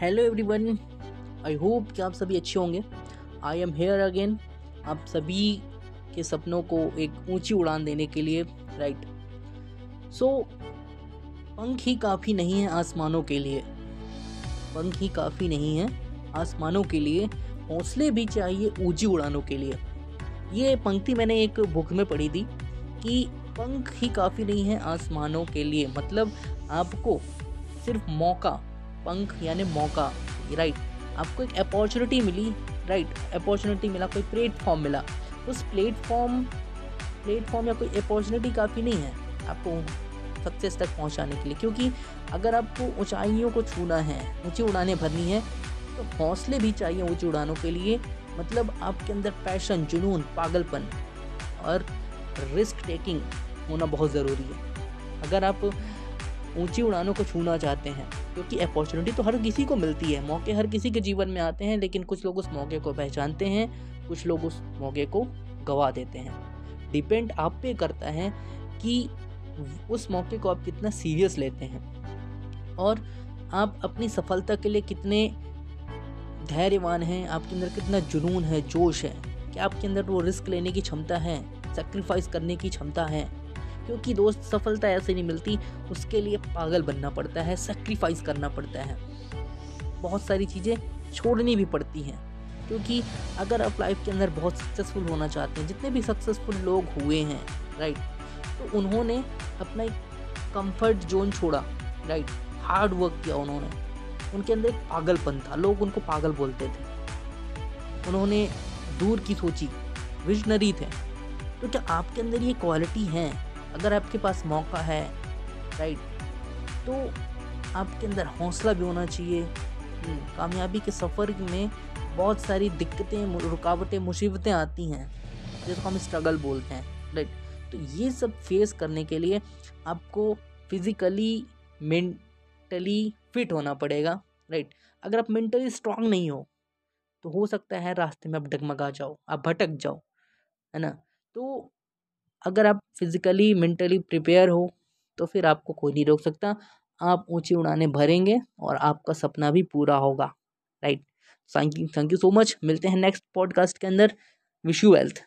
Hello everyone I hope कि आप सभी अच्छे होंगे। आई एम हेयर अगेन आप सभी के सपनों को एक ऊँची उड़ान देने के लिए राइट सो पंख ही काफ़ी नहीं है आसमानों के लिए। पंख ही काफ़ी नहीं है आसमानों के लिए। हौसले भी चाहिए ऊँची उड़ानों के लिए। ये पंक्ति मैंने एक बुक में पढ़ी थी कि पंख ही काफ़ी नहीं है आसमानों के लिए। मतलब आपको सिर्फ़ मौका पंख यानी मौका राइट आपको एक अपॉर्चुनिटी मिली राइट अपॉर्चुनिटी मिला, कोई प्लेटफॉर्म मिला। उस प्लेटफॉर्म प्लेटफॉर्म या कोई अपॉर्चुनिटी काफ़ी नहीं है आपको सक्सेस तक पहुँचाने के लिए। क्योंकि अगर आपको ऊंचाइयों को छूना है, ऊँची उड़ानें भरनी है तो हौसले भी चाहिए ऊँची उड़ानों के लिए। मतलब आपके अंदर पैशन जुनून, पागलपन और रिस्क टेकिंग होना बहुत ज़रूरी है। अगर आप ऊँची उड़ानों को छूना चाहते हैं क्योंकि अपॉर्चुनिटी तो हर किसी को मिलती है। मौके हर किसी के जीवन में आते हैं, लेकिन कुछ लोग उस मौके को पहचानते हैं, कुछ लोग उस मौके को गवा देते हैं। डिपेंड आप पे करता है कि उस मौके को आप कितना सीरियस लेते हैं। और आप अपनी सफलता के लिए कितने धैर्यवान हैं, आपके अंदर कितना जुनून है, जोश है कि आपके अंदर वो रिस्क लेने की क्षमता है सेक्रीफाइस करने की क्षमता है। क्योंकि दोस्त सफलता ऐसे नहीं मिलती, उसके लिए पागल बनना पड़ता है सेक्रीफाइस करना पड़ता है। बहुत सारी चीज़ें छोड़नी भी पड़ती हैं, क्योंकि अगर आप लाइफ के अंदर बहुत सक्सेसफुल होना चाहते हैं, जितने भी सक्सेसफुल लोग हुए हैं राइट तो उन्होंने अपना एक कंफर्ट जोन छोड़ा राइट हार्ड वर्क किया उन्होंने। उनके अंदर एक पागलपन था, लोग उनको पागल बोलते थे। उन्होंने दूर की सोची विजनरी थे। तो क्या आपके अंदर ये क्वालिटी है? अगर आपके पास मौका है राइट तो आपके अंदर हौसला भी होना चाहिए। हम्म, कामयाबी के सफ़र में बहुत सारी दिक्कतें रुकावटें मुसीबतें आती हैं जिसको हम स्ट्रगल बोलते हैं राइट तो ये सब फेस करने के लिए आपको फिज़िकली मेंटली फिट होना पड़ेगा राइट अगर आप मेंटली स्ट्रांग नहीं हो तो हो सकता है रास्ते में आप डगमगा जाओ आप भटक जाओ है ना? तो अगर आप फिज़िकली मेंटली प्रिपेयर हो तो फिर आपको कोई नहीं रोक सकता। आप ऊँची उड़ाने भरेंगे और आपका सपना भी पूरा होगा। Right thank you thank you so much मिलते हैं नेक्स्ट पॉडकास्ट के अंदर. Wish you wealth